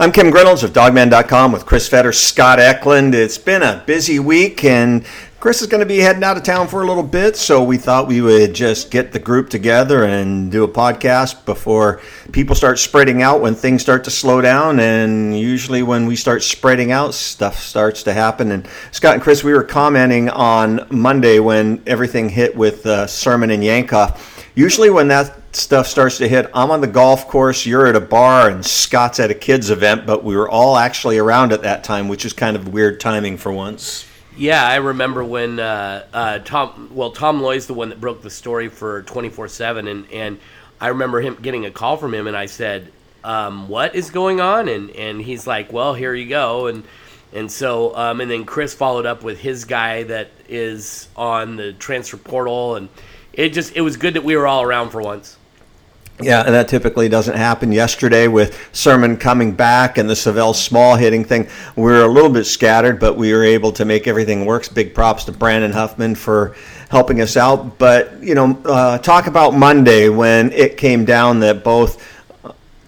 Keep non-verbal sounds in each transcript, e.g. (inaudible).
I'm Kim Grinolds of Dawgman.com with Chris Fetter, Scott Eklund. It's been a busy week, and Chris is going to be heading out of town for a little bit, so we thought we would just get the group together and do a podcast before people start spreading out when things start to slow down. And usually, when we start spreading out, stuff starts to happen. And Scott and Chris, we were commenting on Monday when everything hit with uh, Sirmon and Yankoff. Usually, when that stuff starts to hit, I'm on the golf course, you're at a bar, and Scott's at a kids' event, but we were all actually around at that time, which is kind of weird timing for once. Yeah, I remember when uh, uh, Tom. Well, Tom Loy's the one that broke the story for twenty four seven, and and I remember him getting a call from him, and I said, um, "What is going on?" And and he's like, "Well, here you go," and and so um, and then Chris followed up with his guy that is on the transfer portal, and it just it was good that we were all around for once. Yeah, and that typically doesn't happen. Yesterday, with Sirmon coming back and the Savell Small hitting thing, we were a little bit scattered, but we were able to make everything work. Big props to Brandon Huffman for helping us out. But you know, uh, talk about Monday when it came down that both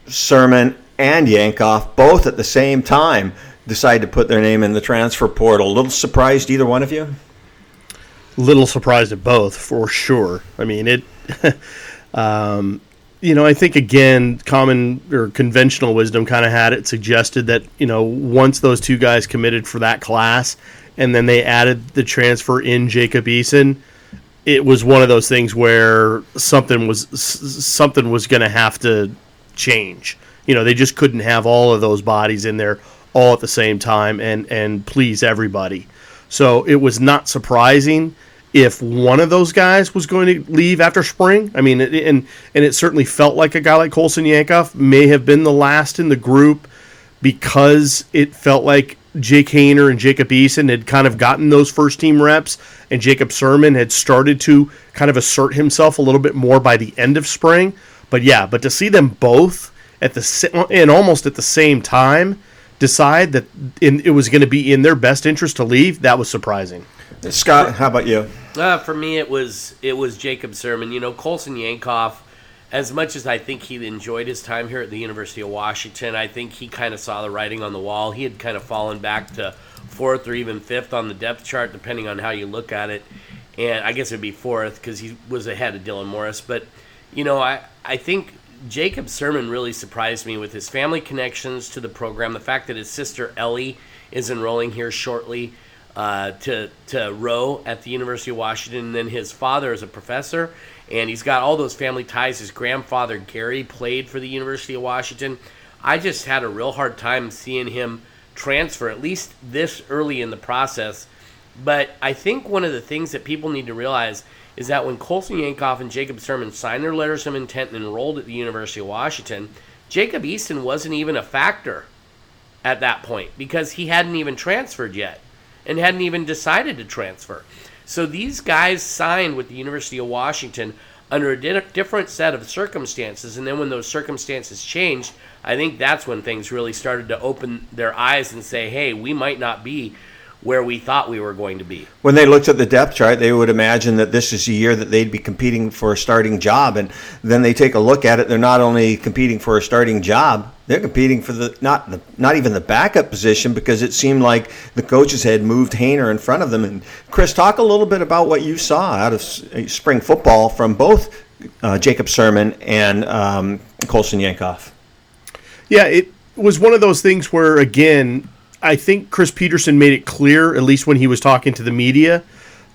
Sirmon and Yankoff, both at the same time, decided to put their name in the transfer portal. A little surprised, either one of you? Little surprised at both, for sure. I mean, it. (laughs) um, you know, I think again, common or conventional wisdom kind of had it suggested that you know once those two guys committed for that class, and then they added the transfer in Jacob Eason, it was one of those things where something was something was going to have to change. You know, they just couldn't have all of those bodies in there all at the same time and and please everybody. So it was not surprising if one of those guys was going to leave after spring. I mean, and and it certainly felt like a guy like Colson Yankoff may have been the last in the group because it felt like Jake Haener and Jacob Eason had kind of gotten those first team reps, and Jacob Sirmon had started to kind of assert himself a little bit more by the end of spring. But yeah, but to see them both at the and almost at the same time decide that in, it was going to be in their best interest to leave, that was surprising. Scott, how about you? Uh, for me, it was it was Jacob Sirmon. You know, Colson Yankoff. As much as I think he enjoyed his time here at the University of Washington, I think he kind of saw the writing on the wall. He had kind of fallen back to fourth or even fifth on the depth chart, depending on how you look at it. And I guess it'd be fourth because he was ahead of Dylan Morris. But you know, I I think Jacob Sirmon really surprised me with his family connections to the program. The fact that his sister Ellie is enrolling here shortly uh, to to row at the University of Washington. And then his father is a professor, and he's got all those family ties. His grandfather Gary played for the University of Washington. I just had a real hard time seeing him transfer, at least this early in the process. But I think one of the things that people need to realize is that when Colson Yankoff and Jacob Sirmon signed their letters of intent and enrolled at the University of Washington, Jacob Eason wasn't even a factor at that point because he hadn't even transferred yet and hadn't even decided to transfer. So these guys signed with the University of Washington under a di- different set of circumstances. And then when those circumstances changed, I think that's when things really started to open their eyes and say, hey, we might not be where we thought we were going to be. When they looked at the depth chart, they would imagine that this is a year that they'd be competing for a starting job, and then they take a look at it. They're not only competing for a starting job; they're competing for the not the not even the backup position because it seemed like the coaches had moved Haener in front of them. And Chris, talk a little bit about what you saw out of spring football from both uh, Jacob Sirmon and um, Colson Yankoff. Yeah, it was one of those things where again I think Chris Petersen made it clear, at least when he was talking to the media,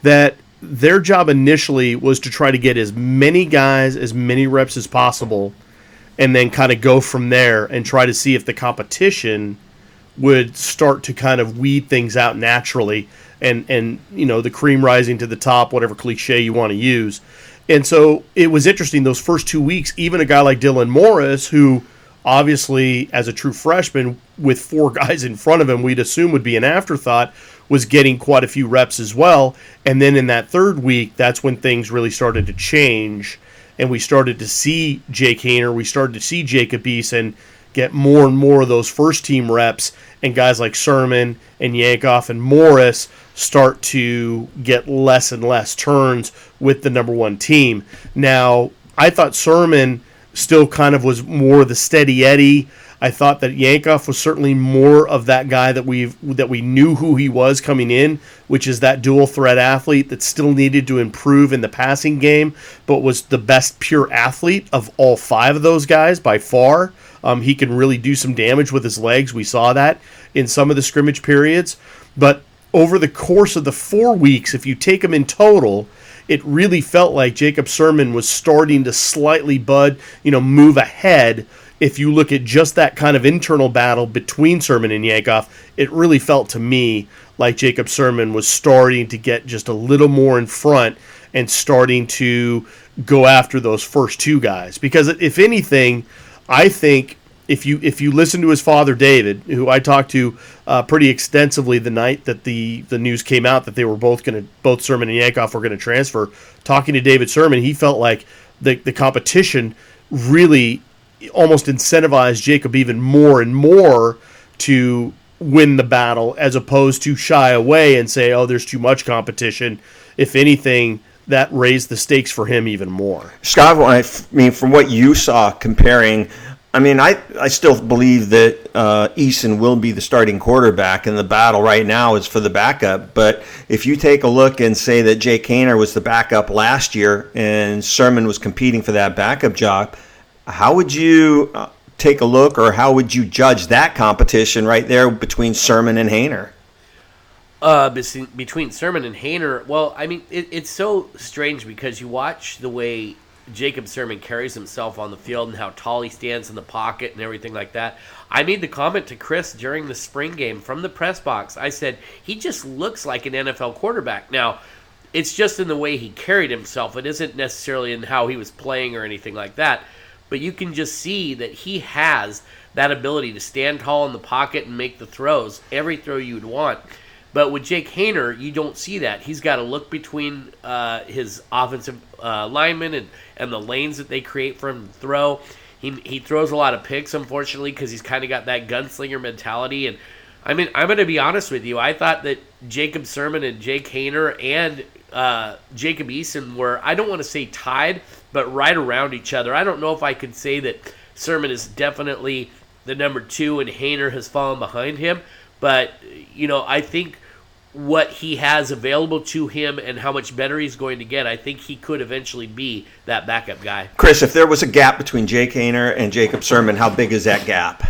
that their job initially was to try to get as many guys, as many reps as possible, and then kind of go from there and try to see if the competition would start to kind of weed things out naturally and and you know the cream rising to the top whatever cliche you want to use. And so it was interesting those first two weeks even a guy like dylan morris who obviously, as a true freshman, with four (laughs) guys in front of him, we'd assume would be an afterthought, was getting quite a few reps as well. And then in that third week, that's when things really started to change. And we started to see Jake Haener, we started to see Jacob Eason get more and more of those first team reps, and guys like Sirmon and Yankoff and Morris start to get less and less turns with the number one team. Now, I thought Sirmon still kind of was more the steady Eddie. I thought that Yankoff was certainly more of that guy that we that we knew who he was coming in, which is that dual threat athlete that still needed to improve in the passing game, but was the best pure athlete of all five of those guys by far. Um, he can really do some damage with his legs. We saw that in some of the scrimmage periods, but over the course of the four weeks, if you take them in total, it really felt like Jacob Sirmon was starting to slightly bud, you know, move ahead if you look at just that kind of internal battle between Sirmon and Yankoff, it really felt to me like Jacob Sirmon was starting to get just a little more in front and starting to go after those first two guys. Because if anything, I think if you if you listen to his father David, who I talked to uh, pretty extensively the night that the the news came out that they were both going to both Sirmon and Yankoff were going to transfer, talking to David Sirmon, he felt like the the competition really almost incentivize Jacob even more and more to win the battle as opposed to shy away and say, oh, there's too much competition. If anything, that raised the stakes for him even more. Scott, I mean, from what you saw comparing, I mean, I, I still believe that uh, Eason will be the starting quarterback, and the battle right now is for the backup. But if you take a look and say that Jake Haener was the backup last year and Sirmon was competing for that backup job – how would you uh, take a look, or how would you judge that competition right there between Sirmon and Haener? Uh, between Sirmon and Haener, well, I mean, it, it's so strange because you watch the way Jacob Sirmon carries himself on the field and how tall he stands in the pocket and everything like that. I made the comment to Chris during the spring game from the press box. I said, he just looks like an NFL quarterback. Now, it's just in the way he carried himself. It isn't necessarily in how he was playing or anything like that but you can just see that he has that ability to stand tall in the pocket and make the throws, every throw you would want. But with Jake Haener, you don't see that. He's got to look between uh, his offensive uh, linemen and, and the lanes that they create for him to throw. He, he throws a lot of picks, unfortunately, because he's kind of got that gunslinger mentality. And I mean, I'm going to be honest with you. I thought that Jacob Sirmon and Jake Haener and uh, Jacob Eason were, I don't want to say tied, but right around each other. I don't know if I could say that Sirmon is definitely the number two and Haener has fallen behind him, but you know I think what he has available to him and how much better he's going to get, I think he could eventually be that backup guy. Chris, if there was a gap between Jake Haener and Jacob Sirmon, how big is that gap?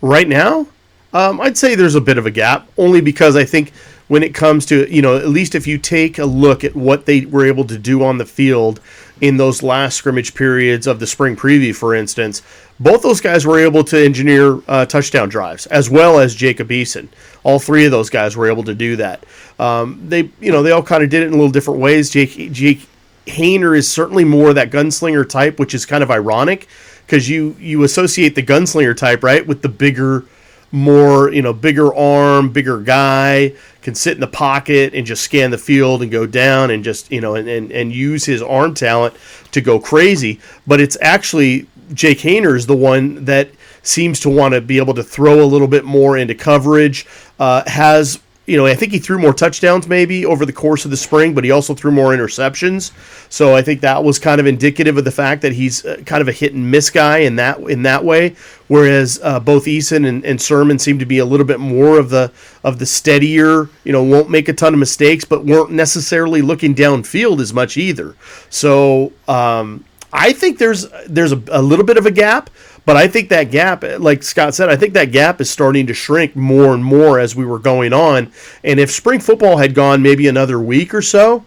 Right now, um, I'd say there's a bit of a gap, only because I think when it comes to you know at least if you take a look at what they were able to do on the field in those last scrimmage periods of the spring preview, for instance, both those guys were able to engineer uh, touchdown drives as well as Jacob Eason. All three of those guys were able to do that. Um, they, you know, they all kind of did it in a little different ways. Jake, Jake Haener is certainly more that gunslinger type, which is kind of ironic because you you associate the gunslinger type right with the bigger more, you know, bigger arm, bigger guy, can sit in the pocket and just scan the field and go down and just, you know, and, and, and use his arm talent to go crazy. But it's actually Jake Haener is the one that seems to want to be able to throw a little bit more into coverage, uh, has you know, I think he threw more touchdowns maybe over the course of the spring, but he also threw more interceptions. So I think that was kind of indicative of the fact that he's uh, kind of a hit and miss guy in that in that way. Whereas uh, both Eason and, and Sirmon seem to be a little bit more of the of the steadier, you know, won't make a ton of mistakes, but weren't necessarily looking downfield as much either. So um, I think there's there's a, a little bit of a gap. But I think that gap, like Scott said, I think that gap is starting to shrink more and more as we were going on. And if spring football had gone maybe another week or so,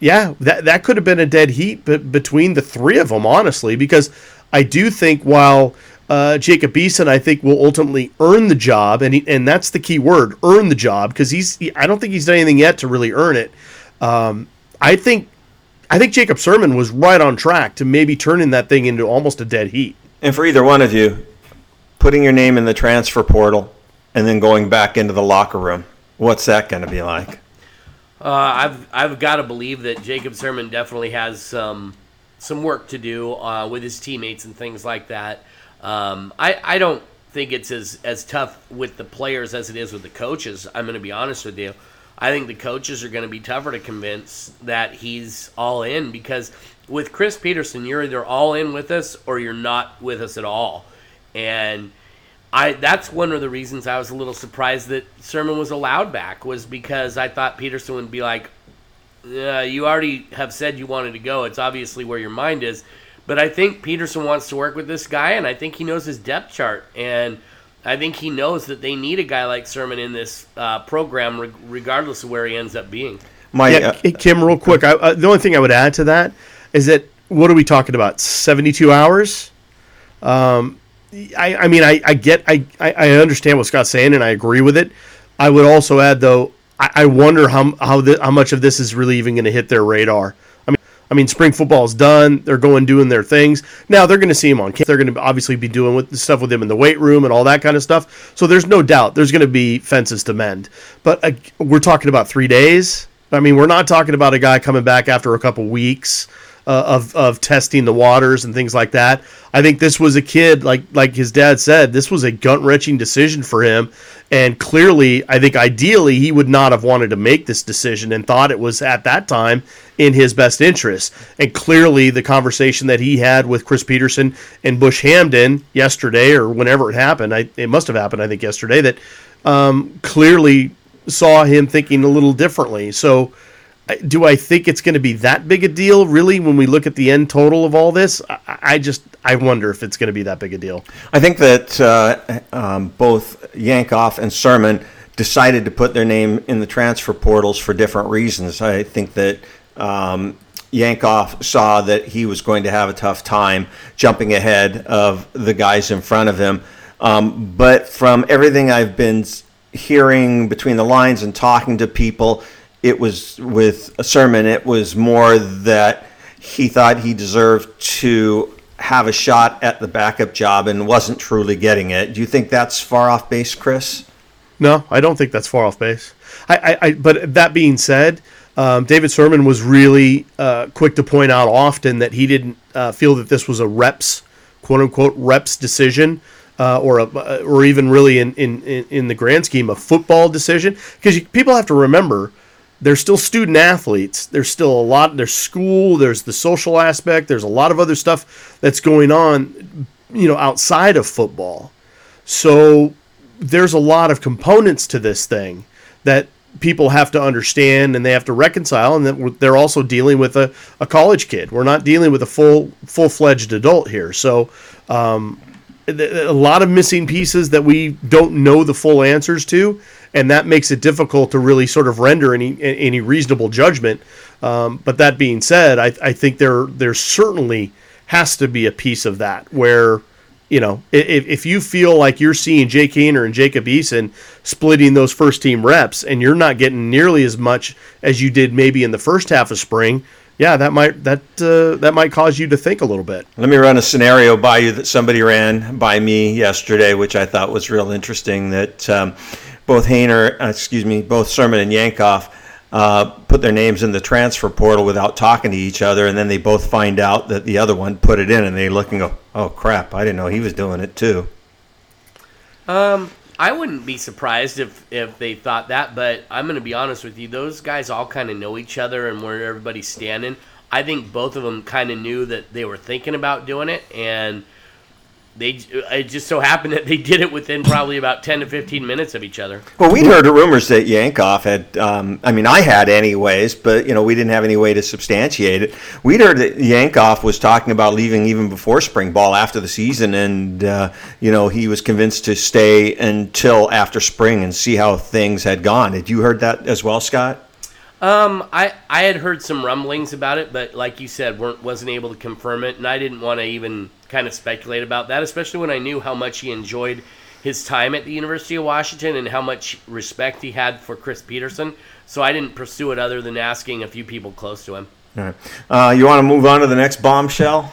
yeah, that that could have been a dead heat b- between the three of them, honestly, because I do think while uh, Jacob Eason, I think, will ultimately earn the job, and he, and that's the key word, earn the job, because he's he, I don't think he's done anything yet to really earn it. Um, I think I think Jacob Sirmon was right on track to maybe turning that thing into almost a dead heat. And for either one of you, putting your name in the transfer portal and then going back into the locker room, what's that going to be like? Uh, I've I've got to believe that Jacob Sirmon definitely has some some work to do uh, with his teammates and things like that. Um, I I don't think it's as as tough with the players as it is with the coaches. I'm going to be honest with you. I think the coaches are going to be tougher to convince that he's all in because with Chris Petersen, you're either all in with us or you're not with us at all. And I that's one of the reasons I was a little surprised that Sirmon was allowed back was because I thought Petersen would be like, yeah, you already have said you wanted to go. It's obviously where your mind is. But I think Petersen wants to work with this guy, and I think he knows his depth chart. And I think he knows that they need a guy like Sirmon in this uh, program, re- regardless of where he ends up being. My Yeah, uh, Kim, real quick. I, uh, the only thing I would add to that is that what are we talking about? Seventy-two hours. Um, I, I mean, I, I get, I, I understand what Scott's saying, and I agree with it. I would also add, though, I, I wonder how how the, how much of this is really even going to hit their radar. I mean, I mean, spring football's done. They're going doing their things now. They're going to see him on. camp. They're going to obviously be doing with stuff with him in the weight room and all that kind of stuff. So there's no doubt there's going to be fences to mend. But uh, we're talking about three days. I mean, we're not talking about a guy coming back after a couple weeks uh, of of testing the waters and things like that. I think this was a kid like like his dad said. This was a gut wrenching decision for him, and clearly, I think ideally he would not have wanted to make this decision and thought it was at that time in his best interest. And clearly, the conversation that he had with Chris Petersen and Bush Hamdan yesterday or whenever it happened, I, it must have happened, I think, yesterday that um, clearly saw him thinking a little differently. So, do I think it's going to be that big a deal, really, when we look at the end total of all this? I, I just, I wonder if it's going to be that big a deal. I think that uh, um, both Yankoff and Sirmon decided to put their name in the transfer portals for different reasons. I think that um, Yankoff saw that he was going to have a tough time jumping ahead of the guys in front of him. Um, but from everything I've been hearing between the lines and talking to people, it was with a Sirmon, it was more that he thought he deserved to have a shot at the backup job and wasn't truly getting it. Do you think that's far off base, Chris? No, I don't think that's far off base. I, I, I but that being said, um, David Sirmon was really uh, quick to point out often that he didn't uh, feel that this was a reps, quote unquote, reps decision. Uh, or a, or even really in, in, in in the grand scheme a football decision because people have to remember they're still student athletes. There's still a lot. There's school. There's the social aspect. There's a lot of other stuff that's going on, you know, outside of football. So there's a lot of components to this thing that people have to understand and they have to reconcile, and that they're also dealing with a, a college kid. We're not dealing with a full full fledged adult here. So. Um, a lot of missing pieces that we don't know the full answers to, and that makes it difficult to really sort of render any any reasonable judgment. Um, but that being said, I, I think there there certainly has to be a piece of that where you know if, if you feel like you're seeing Jake Haener and Jacob Eason splitting those first team reps, and you're not getting nearly as much as you did maybe in the first half of spring. Yeah, that might that uh, that might cause you to think a little bit. Let me run a scenario by you that somebody ran by me yesterday, which I thought was real interesting. That um, both Haener, uh, excuse me, both Sirmon and Yankoff uh, put their names in the transfer portal without talking to each other, and then they both find out that the other one put it in, and they look and go, "Oh crap! I didn't know he was doing it too." Um, I wouldn't be surprised if if they thought that, but I'm going to be honest with you. Those guys all kind of know each other and where everybody's standing. I think both of them kind of knew that they were thinking about doing it, and they it just so happened that they did it within probably about 10 to 15 minutes of each other. Well, we'd heard rumors that Yankoff had. Um, I mean, I had anyways, but you know, we didn't have any way to substantiate it. We'd heard that Yankoff was talking about leaving even before spring ball after the season, and uh, you know, he was convinced to stay until after spring and see how things had gone. Had you heard that as well, Scott? Um, I I had heard some rumblings about it, but like you said, weren't wasn't able to confirm it, and I didn't want to even kind of speculate about that, especially when I knew how much he enjoyed his time at the University of Washington and how much respect he had for Chris Petersen. So I didn't pursue it other than asking a few people close to him. All right. Uh, you want to move on to the next bombshell?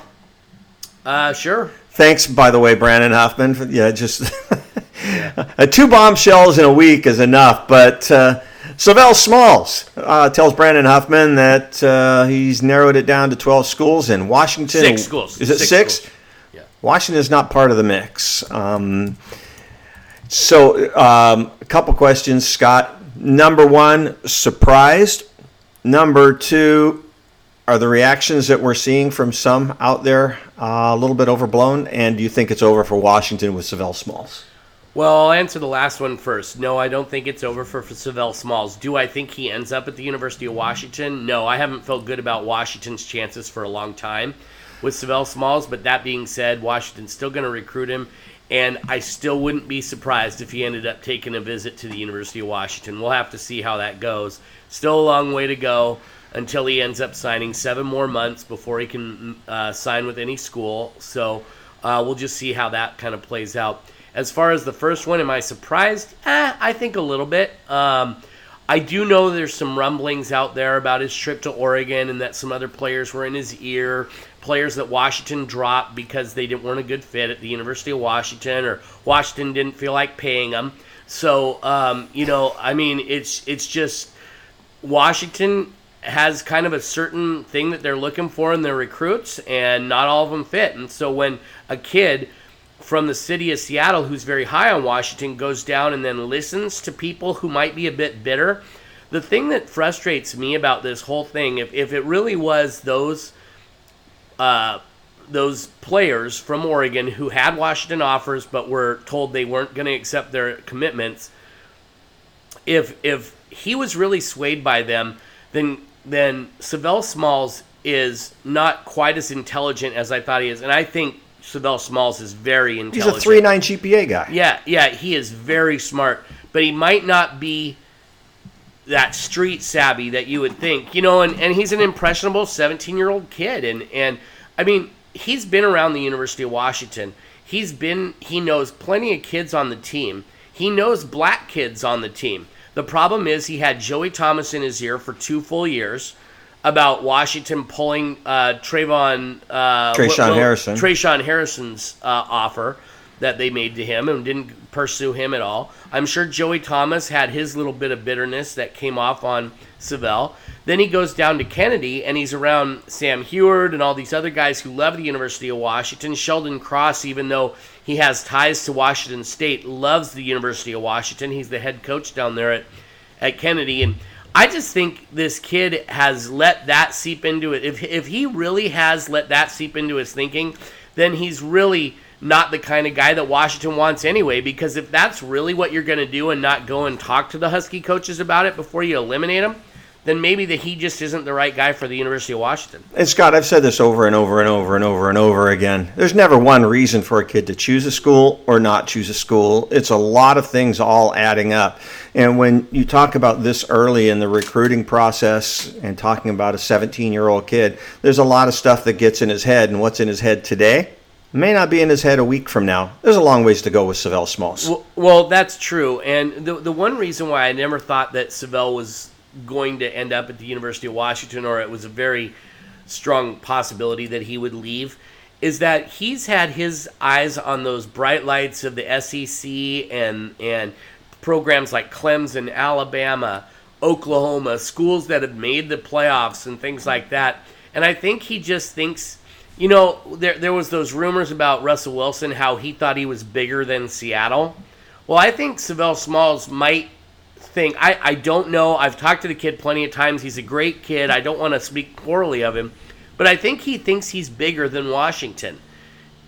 Uh, sure. Thanks, by the way, Brandon Huffman. For, yeah, just (laughs) (laughs) uh, two bombshells in a week is enough. But uh, Savell Smalls uh, tells Brandon Huffman that uh, he's narrowed it down to 12 schools in Washington. Six schools. Is it Six six? Yeah. Washington is not part of the mix. Um, so, um, a couple questions, Scott. Number one, surprised. Number two, are the reactions that we're seeing from some out there uh, a little bit overblown? And do you think it's over for Washington with Savell Smalls? Well, I'll answer the last one first. No, I don't think it's over for, Savell Smalls. Do I think he ends up at the University of Washington? No, I haven't felt good about Washington's chances for a long time with Savell Smalls. But that being said, Washington's still going to recruit him, and I still wouldn't be surprised if he ended up taking a visit to the University of Washington. We'll have to see how that goes. Still a long way to go until he ends up signing seven more months before he can uh, sign with any school. So uh, we'll just see how that kind of plays out. As far as the first one, am I surprised? Eh, I think a little bit. Um, I do know there's some rumblings out there about his trip to Oregon and that some other players were in his ear. Players that Washington dropped because they didn't weren't a good fit at the University of Washington or Washington didn't feel like paying them. So um, you know, I mean, it's it's just Washington has kind of a certain thing that they're looking for in their recruits, and not all of them fit. And so when a kid from the city of Seattle who's very high on Washington goes down and then listens to people who might be a bit bitter. The thing that frustrates me about this whole thing, if, if it really was those uh, those players from Oregon who had Washington offers but were told they weren't going to accept their commitments, if if he was really swayed by them, then then Savell Smalls is not quite as intelligent as I thought he is, and I think Savell Smalls is very intelligent. He's a three nine GPA guy. Yeah, yeah, he is very smart, but he might not be that street savvy that you would think. You know, and, and he's an impressionable 17 year old kid. And, and I mean, he's been around the University of Washington. He's been, he knows plenty of kids on the team. He knows black kids on the team. The problem is he had Joey Thomas in his ear for two full years about Washington pulling uh, Trayvon uh, Trayshawn Will- Harrison. Trayshawn Harrison's uh, offer that they made to him and didn't pursue him at all. I'm sure Joey Thomas had his little bit of bitterness that came off on Savell. Then he goes down to Kennedy and he's around Sam Huard and all these other guys who love the University of Washington. Sheldon Cross, even though he has ties to Washington State, loves the University of Washington. He's the head coach down there at, at Kennedy. And I just think this kid has let that seep into it. If, if he really has let that seep into his thinking, then he's really not the kind of guy that Washington wants anyway. Because if that's really what you're going to do and not go and talk to the Husky coaches about it before you eliminate him, then maybe that he just isn't the right guy for the University of Washington. And Scott, I've said this over and over and over and over and over again. There's never one reason for a kid to choose a school or not choose a school. It's a lot of things all adding up. And when you talk about this early in the recruiting process and talking about a 17 year old kid, there's a lot of stuff that gets in his head. And what's in his head today may not be in his head a week from now. There's a long ways to go with Savell Smalls. Well, well, that's true. And the, the one reason why I never thought that Savell was going to end up at the University of Washington, or it was a very strong possibility that he would leave, is that he's had his eyes on those bright lights of the SEC and and programs like Clemson, Alabama, Oklahoma, schools that have made the playoffs and things like that. And I think he just thinks, you know, there there was those rumors about Russell Wilson how he thought he was bigger than Seattle. Well, I think Savell Smalls might think I, I don't know. I've talked to the kid plenty of times. He's a great kid. I don't want to speak poorly of him, but I think he thinks he's bigger than Washington.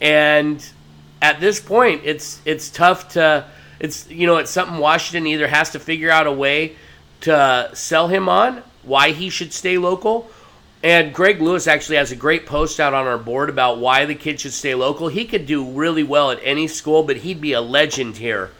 And at this point, it's it's tough to it's you know it's something Washington either has to figure out a way to sell him on why he should stay local. And Greg Lewis actually has a great post out on our board about why the kid should stay local. He could do really well at any school, but he'd be a legend here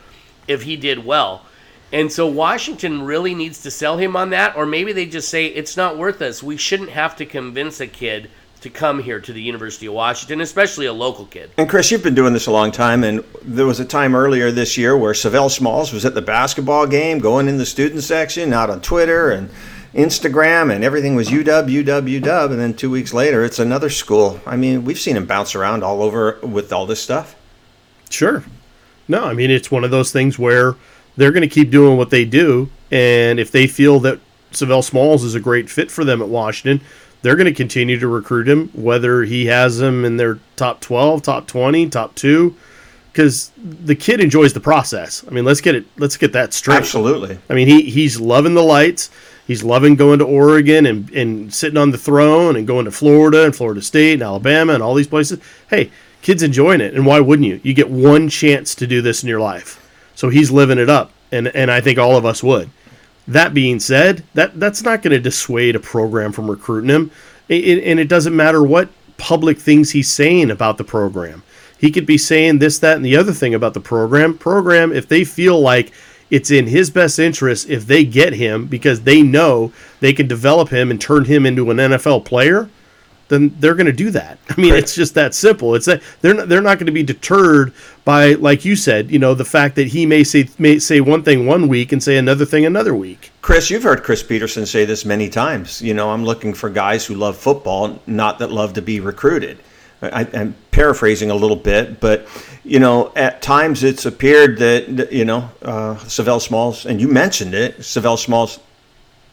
if he did well. And so Washington really needs to sell him on that, or maybe they just say it's not worth us. We shouldn't have to convince a kid to come here to the University of Washington, especially a local kid. And Chris, you've been doing this a long time, and there was a time earlier this year where Savell Smalls was at the basketball game, going in the student section, out on Twitter and Instagram, and everything was UW, UW, UW. And then two weeks later, it's another school. I mean, we've seen him bounce around all over with all this stuff. Sure. No, I mean it's one of those things where they're going to keep doing what they do, and if they feel that Savell Smalls is a great fit for them at Washington, they're going to continue to recruit him, whether he has them in their top twelve, top twenty, top two, because the kid enjoys the process. I mean, let's get it, let's get that straight. Absolutely. I mean, he he's loving the lights. He's loving going to Oregon and, and sitting on the throne and going to Florida and Florida State and Alabama and all these places. Hey, kid's enjoying it. And why wouldn't you? You get one chance to do this in your life. So he's living it up. And, and I think all of us would. That being said, that, that's not going to dissuade a program from recruiting him. It, and it doesn't matter what public things he's saying about the program. He could be saying this, that, and the other thing about the program. Program, if they feel like it's in his best interest if they get him because they know they can develop him and turn him into an NFL player, then they're going to do that. (laughs) I mean, it's just that simple. It's that they're not, they're not going to be deterred by, like you said, you know, the fact that he may say may say one thing one week and say another thing another week. Chris, you've heard Chris Petersen say this many times. You know, I'm looking for guys who love football, not that love to be recruited. I, am paraphrasing a little bit, but you know, at times it's appeared that you know uh, Savell Smalls, and you mentioned it, Savell Smalls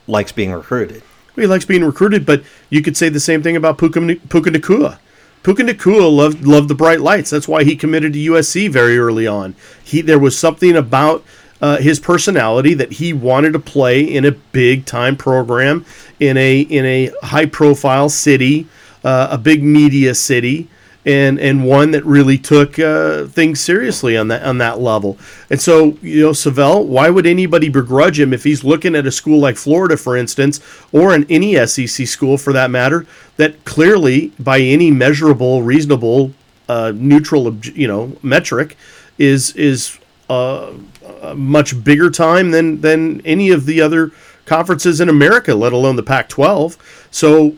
likes being recruited. He likes being recruited, but you could say the same thing about Puka, Puka Nacua. Puka Nacua loved loved the bright lights. That's why he committed to USC very early on. He there was something about uh, his personality that he wanted to play in a big time program in a in a high profile city uh, a big media city and and one that really took uh, things seriously on that on that level. And so, you know, Savell, why would anybody begrudge him if he's looking at a school like Florida, for instance, or an any SEC school for that matter, that clearly, by any measurable, reasonable, uh, neutral, you know, metric, is is uh, a much bigger time than than any of the other conferences in America, let alone the Pac-12. So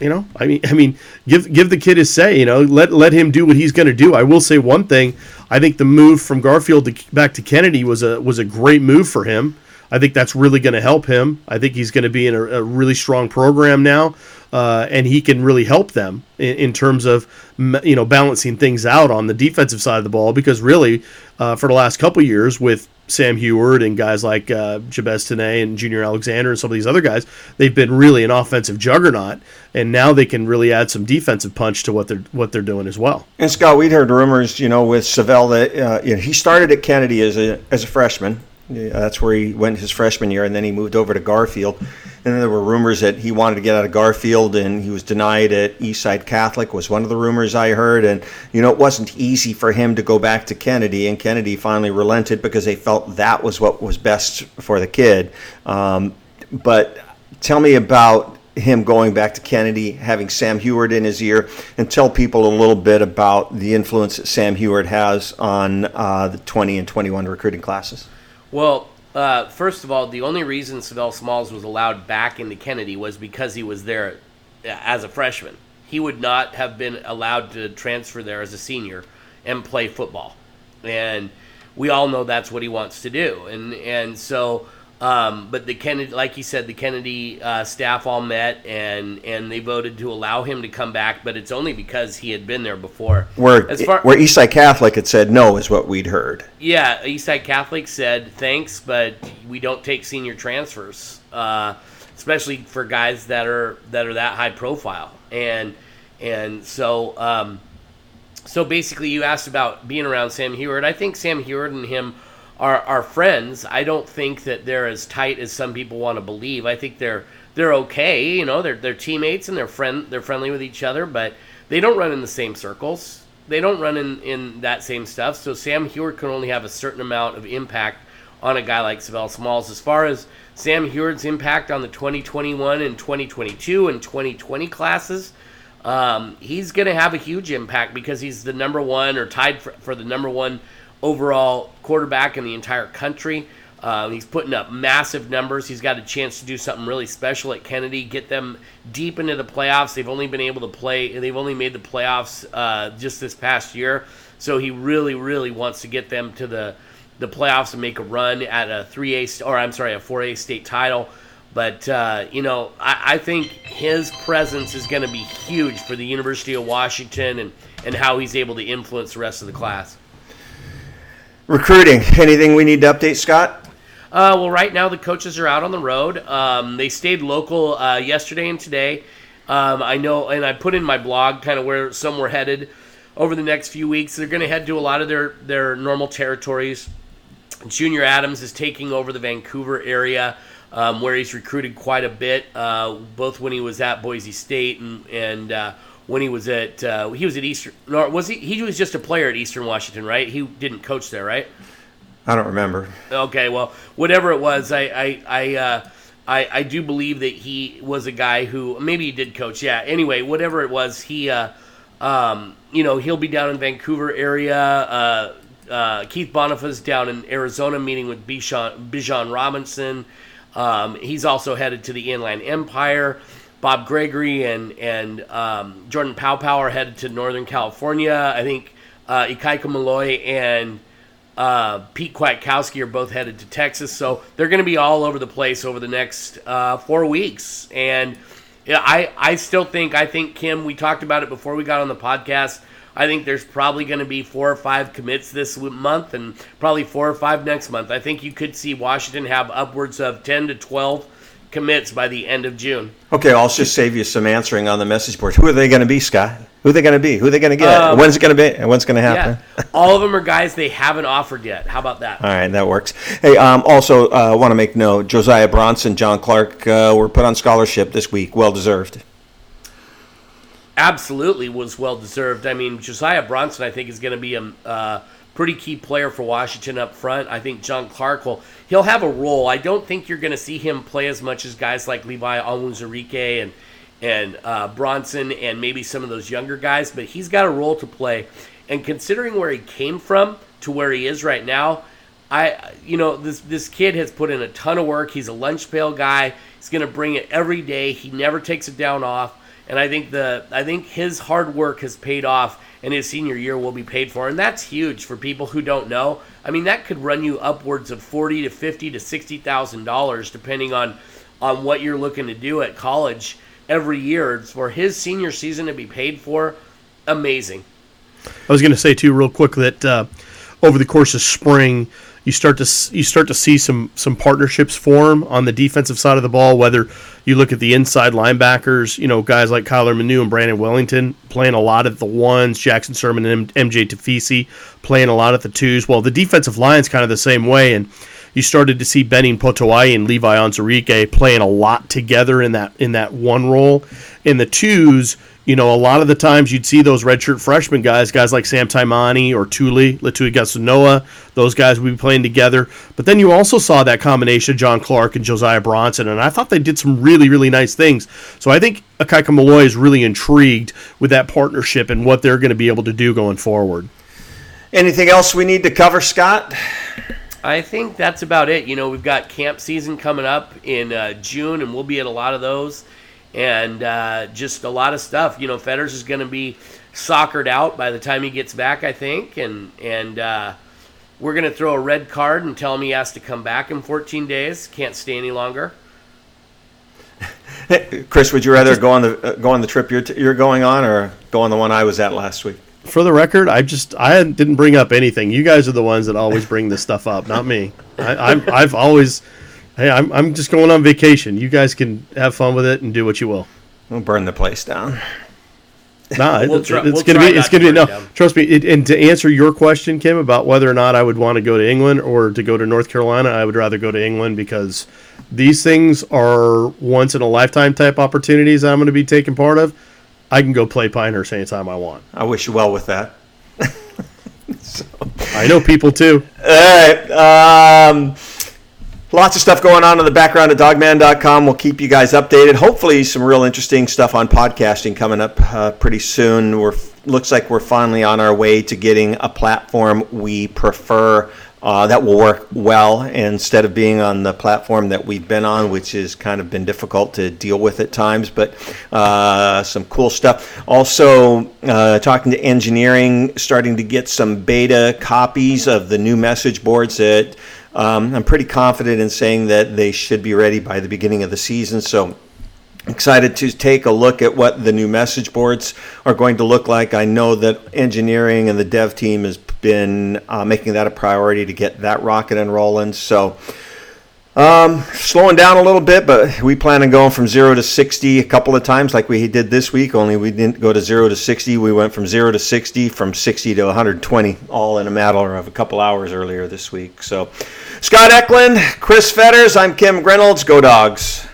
you know, I mean, I mean, give give the kid his say. You know, let let him do what he's going to do. I will say one thing. I think the move from Garfield to, back to Kennedy was a was a great move for him. I think that's really going to help him. I think he's going to be in a, a really strong program now, uh, and he can really help them in, in, terms of you know balancing things out on the defensive side of the ball. Because really, uh, for the last couple years, with Sam Huard and guys like uh, Jabez Tenney and Junior Alexander and some of these other guys, they've been really an offensive juggernaut, and now they can really add some defensive punch to what they're what they're doing as well. And Scott, we'd heard rumors, you know, with Savell that uh, you know, he started at Kennedy as a as a freshman. That's where he went his freshman year, and then he moved over to Garfield. And then there were rumors that he wanted to get out of Garfield, and he was denied at Eastside Catholic. Was one of the rumors I heard, and you know it wasn't easy for him to go back to Kennedy, and Kennedy finally relented because they felt that was what was best for the kid. Um, but tell me about him going back to Kennedy, having Sam Huard in his ear, and tell people a little bit about the influence that Sam Huard has on uh, the 20 and 21 recruiting classes. Well, uh, first of all, the only reason Savell Smalls was allowed back into Kennedy was because he was there uh, as a freshman. He would not have been allowed to transfer there as a senior and play football. And we all know that's what he wants to do. And and so um, but the Kennedy, like you said, the Kennedy uh, staff all met and and they voted to allow him to come back, but it's only because he had been there before. Where as far, where Eastside Catholic had said no is what we'd heard. Yeah, Eastside Catholic said thanks, but we don't take senior transfers, uh, especially for guys that are that are that high profile. And and so um, so basically, you asked about being around Sam Huard. I think Sam Huard and him are are friends. I don't think that they're as tight as some people want to believe. I think they're they're okay. You know, they're they're teammates and they're friend they're friendly with each other, but they don't run in the same circles. They don't run in, in that same stuff. So Sam Huard can only have a certain amount of impact on a guy like Savell Smalls. As far as Sam Huard's impact on the 2021 and 2022 and 2020 classes, um, he's going to have a huge impact because he's the number one or tied for, for the number one overall quarterback in the entire country. Uh, he's putting up massive numbers. He's got a chance to do something really special at Kennedy, get them deep into the playoffs. They've only been able to play, they've only made the playoffs uh, just this past year. So he really, really wants to get them to the, the playoffs and make a run at a 3A, or I'm sorry, a 4A state title. But, uh, you know, I, I, think his presence is going to be huge for the University of Washington and, and how he's able to influence the rest of the class. Recruiting. Anything we need to update, Scott? Uh, well, right now the coaches are out on the road. Um, they stayed local uh, yesterday and today. Um, I know, and I put in my blog kind of where some were headed over the next few weeks. They're going to head to a lot of their their normal territories. Junior Adams is taking over the Vancouver area. um, where he's recruited quite a bit, uh, both when he was at Boise State and and uh, when he was at uh, he was at Eastern. Nor was he? He was just a player at Eastern Washington, right? He didn't coach there, right? I don't remember. Okay, well, whatever it was, I I I, uh, I I do believe that he was a guy who maybe he did coach. Yeah. Anyway, whatever it was, he uh, um, you know he'll be down in Vancouver area. Uh, uh, Keith Bhonapha down in Arizona meeting with Bijan, Bijan Robinson. Um, he's also headed to the Inland Empire. Bob Gregory and and um, Jordan Paopao are headed to Northern California. I think uh, Ikaika Malloy and uh, Pete Kwiatkowski are both headed to Texas, so they're going to be all over the place over the next uh, four weeks. And I I still think I think Kim. We talked about it before we got on the podcast. I think there's probably going to be four or five commits this month, and probably four or five next month. I think you could see Washington have upwards of ten to twelve commits by the end of June. Okay, I'll just save you some answering on the message board. Who are they going to be, Scott? Who are they going to be? Who are they going to get? Um, When's it going to be? And when's going to happen? Yeah, all of them are guys they haven't offered yet. How about that? All right, that works. Hey, um, also uh, want to make note: Josiah Bronson, John Clark uh, were put on scholarship this week. Well deserved. absolutely was well deserved. I mean, Josiah Bronson, I think, is going to be a uh, pretty key player for Washington up front. I think John Clark will he'll have a role. I don't think you're going to see him play as much as guys like Levi Onwuzurike and and uh, Bronson and maybe some of those younger guys, but he's got a role to play. And considering where he came from to where he is right now, I you know this this kid has put in a ton of work. He's a lunch pail guy. He's going to bring it every day. He never takes it down off. And I think the I think his hard work has paid off, and his senior year will be paid for, and that's huge for people who don't know. I mean, that could run you upwards of forty to fifty to sixty thousand dollars, depending on on what you're looking to do at college every year. For his senior season to be paid for, amazing. I was going to say too, real quick, that uh, over the course of spring, you start to you start to see some some partnerships form on the defensive side of the ball. Whether you look at the inside linebackers, you know guys like Kyler Manu and Brandon Wellington playing a lot at the ones, Jackson Sirmon and MJ Tafisi playing a lot at the twos. Well, the defensive line's kind of the same way, and you started to see Benning Potoa'e and Levi Onwuzurike playing a lot together in that in that one role. In the twos, you know, a lot of the times you'd see those redshirt freshman guys, guys like Sam Taimani or Tuli, Letuligasenoa, those guys would be playing together. But then you also saw that combination of John Clark and Josiah Bronson, and I thought they did some really, really nice things. So I think Ikaika Malloy is really intrigued with that partnership and what they're going to be able to do going forward. Anything else we need to cover, Scott? I think that's about it. You know, we've got camp season coming up in uh, June, and we'll be at a lot of those, and uh, just a lot of stuff. You know, Fetters is going to be soccered out by the time he gets back, I think, and and uh, we're going to throw a red card and tell him he has to come back in 14 days. Can't stay any longer. Chris, would you rather go on the uh, go on the trip you're t- you're going on, or go on the one I was at last week? For the record, I just I didn't bring up anything. You guys are the ones that always bring this stuff up, not me. I, I'm, I've always, hey, I'm, I'm just going on vacation. You guys can have fun with it and do what you will. We'll burn the place down. Nah, (laughs) We'll it- try- it's we'll gonna be it's gonna be no. down. Trust me. It, and to answer your question, Kim, about whether or not I would want to go to England or to go to North Carolina, I would rather go to England because these things are once in a lifetime type opportunities that I'm going to be taking part of. I can go play Pinehurst anytime I want. I wish you well with that. (laughs) I know people too. All right. Um, lots of stuff going on in the background at dawgman.com. We'll keep you guys updated. Hopefully, some real interesting stuff on podcasting coming up uh, pretty soon. We're looks like we're finally on our way to getting a platform we prefer. Uh, that will work well instead of being on the platform that we've been on, which has kind of been difficult to deal with at times. But uh, some cool stuff. Also, uh, talking to engineering, starting to get some beta copies of the new message boards that um, I'm pretty confident in saying that they should be ready by the beginning of the season. So excited to take a look at what the new message boards are going to look like. I know that engineering and the dev team has been uh, making that a priority to get that rocket and rolling. So Um, slowing down a little bit, but we plan on going from zero to 60 a couple of times like we did this week. Only we didn't go to zero to 60. We went from zero to 60, from 60 to 120, all in a matter of a couple hours earlier this week. So, Scott Eklund, Chris Fetters, I'm Kim Grinolds. Go Dogs.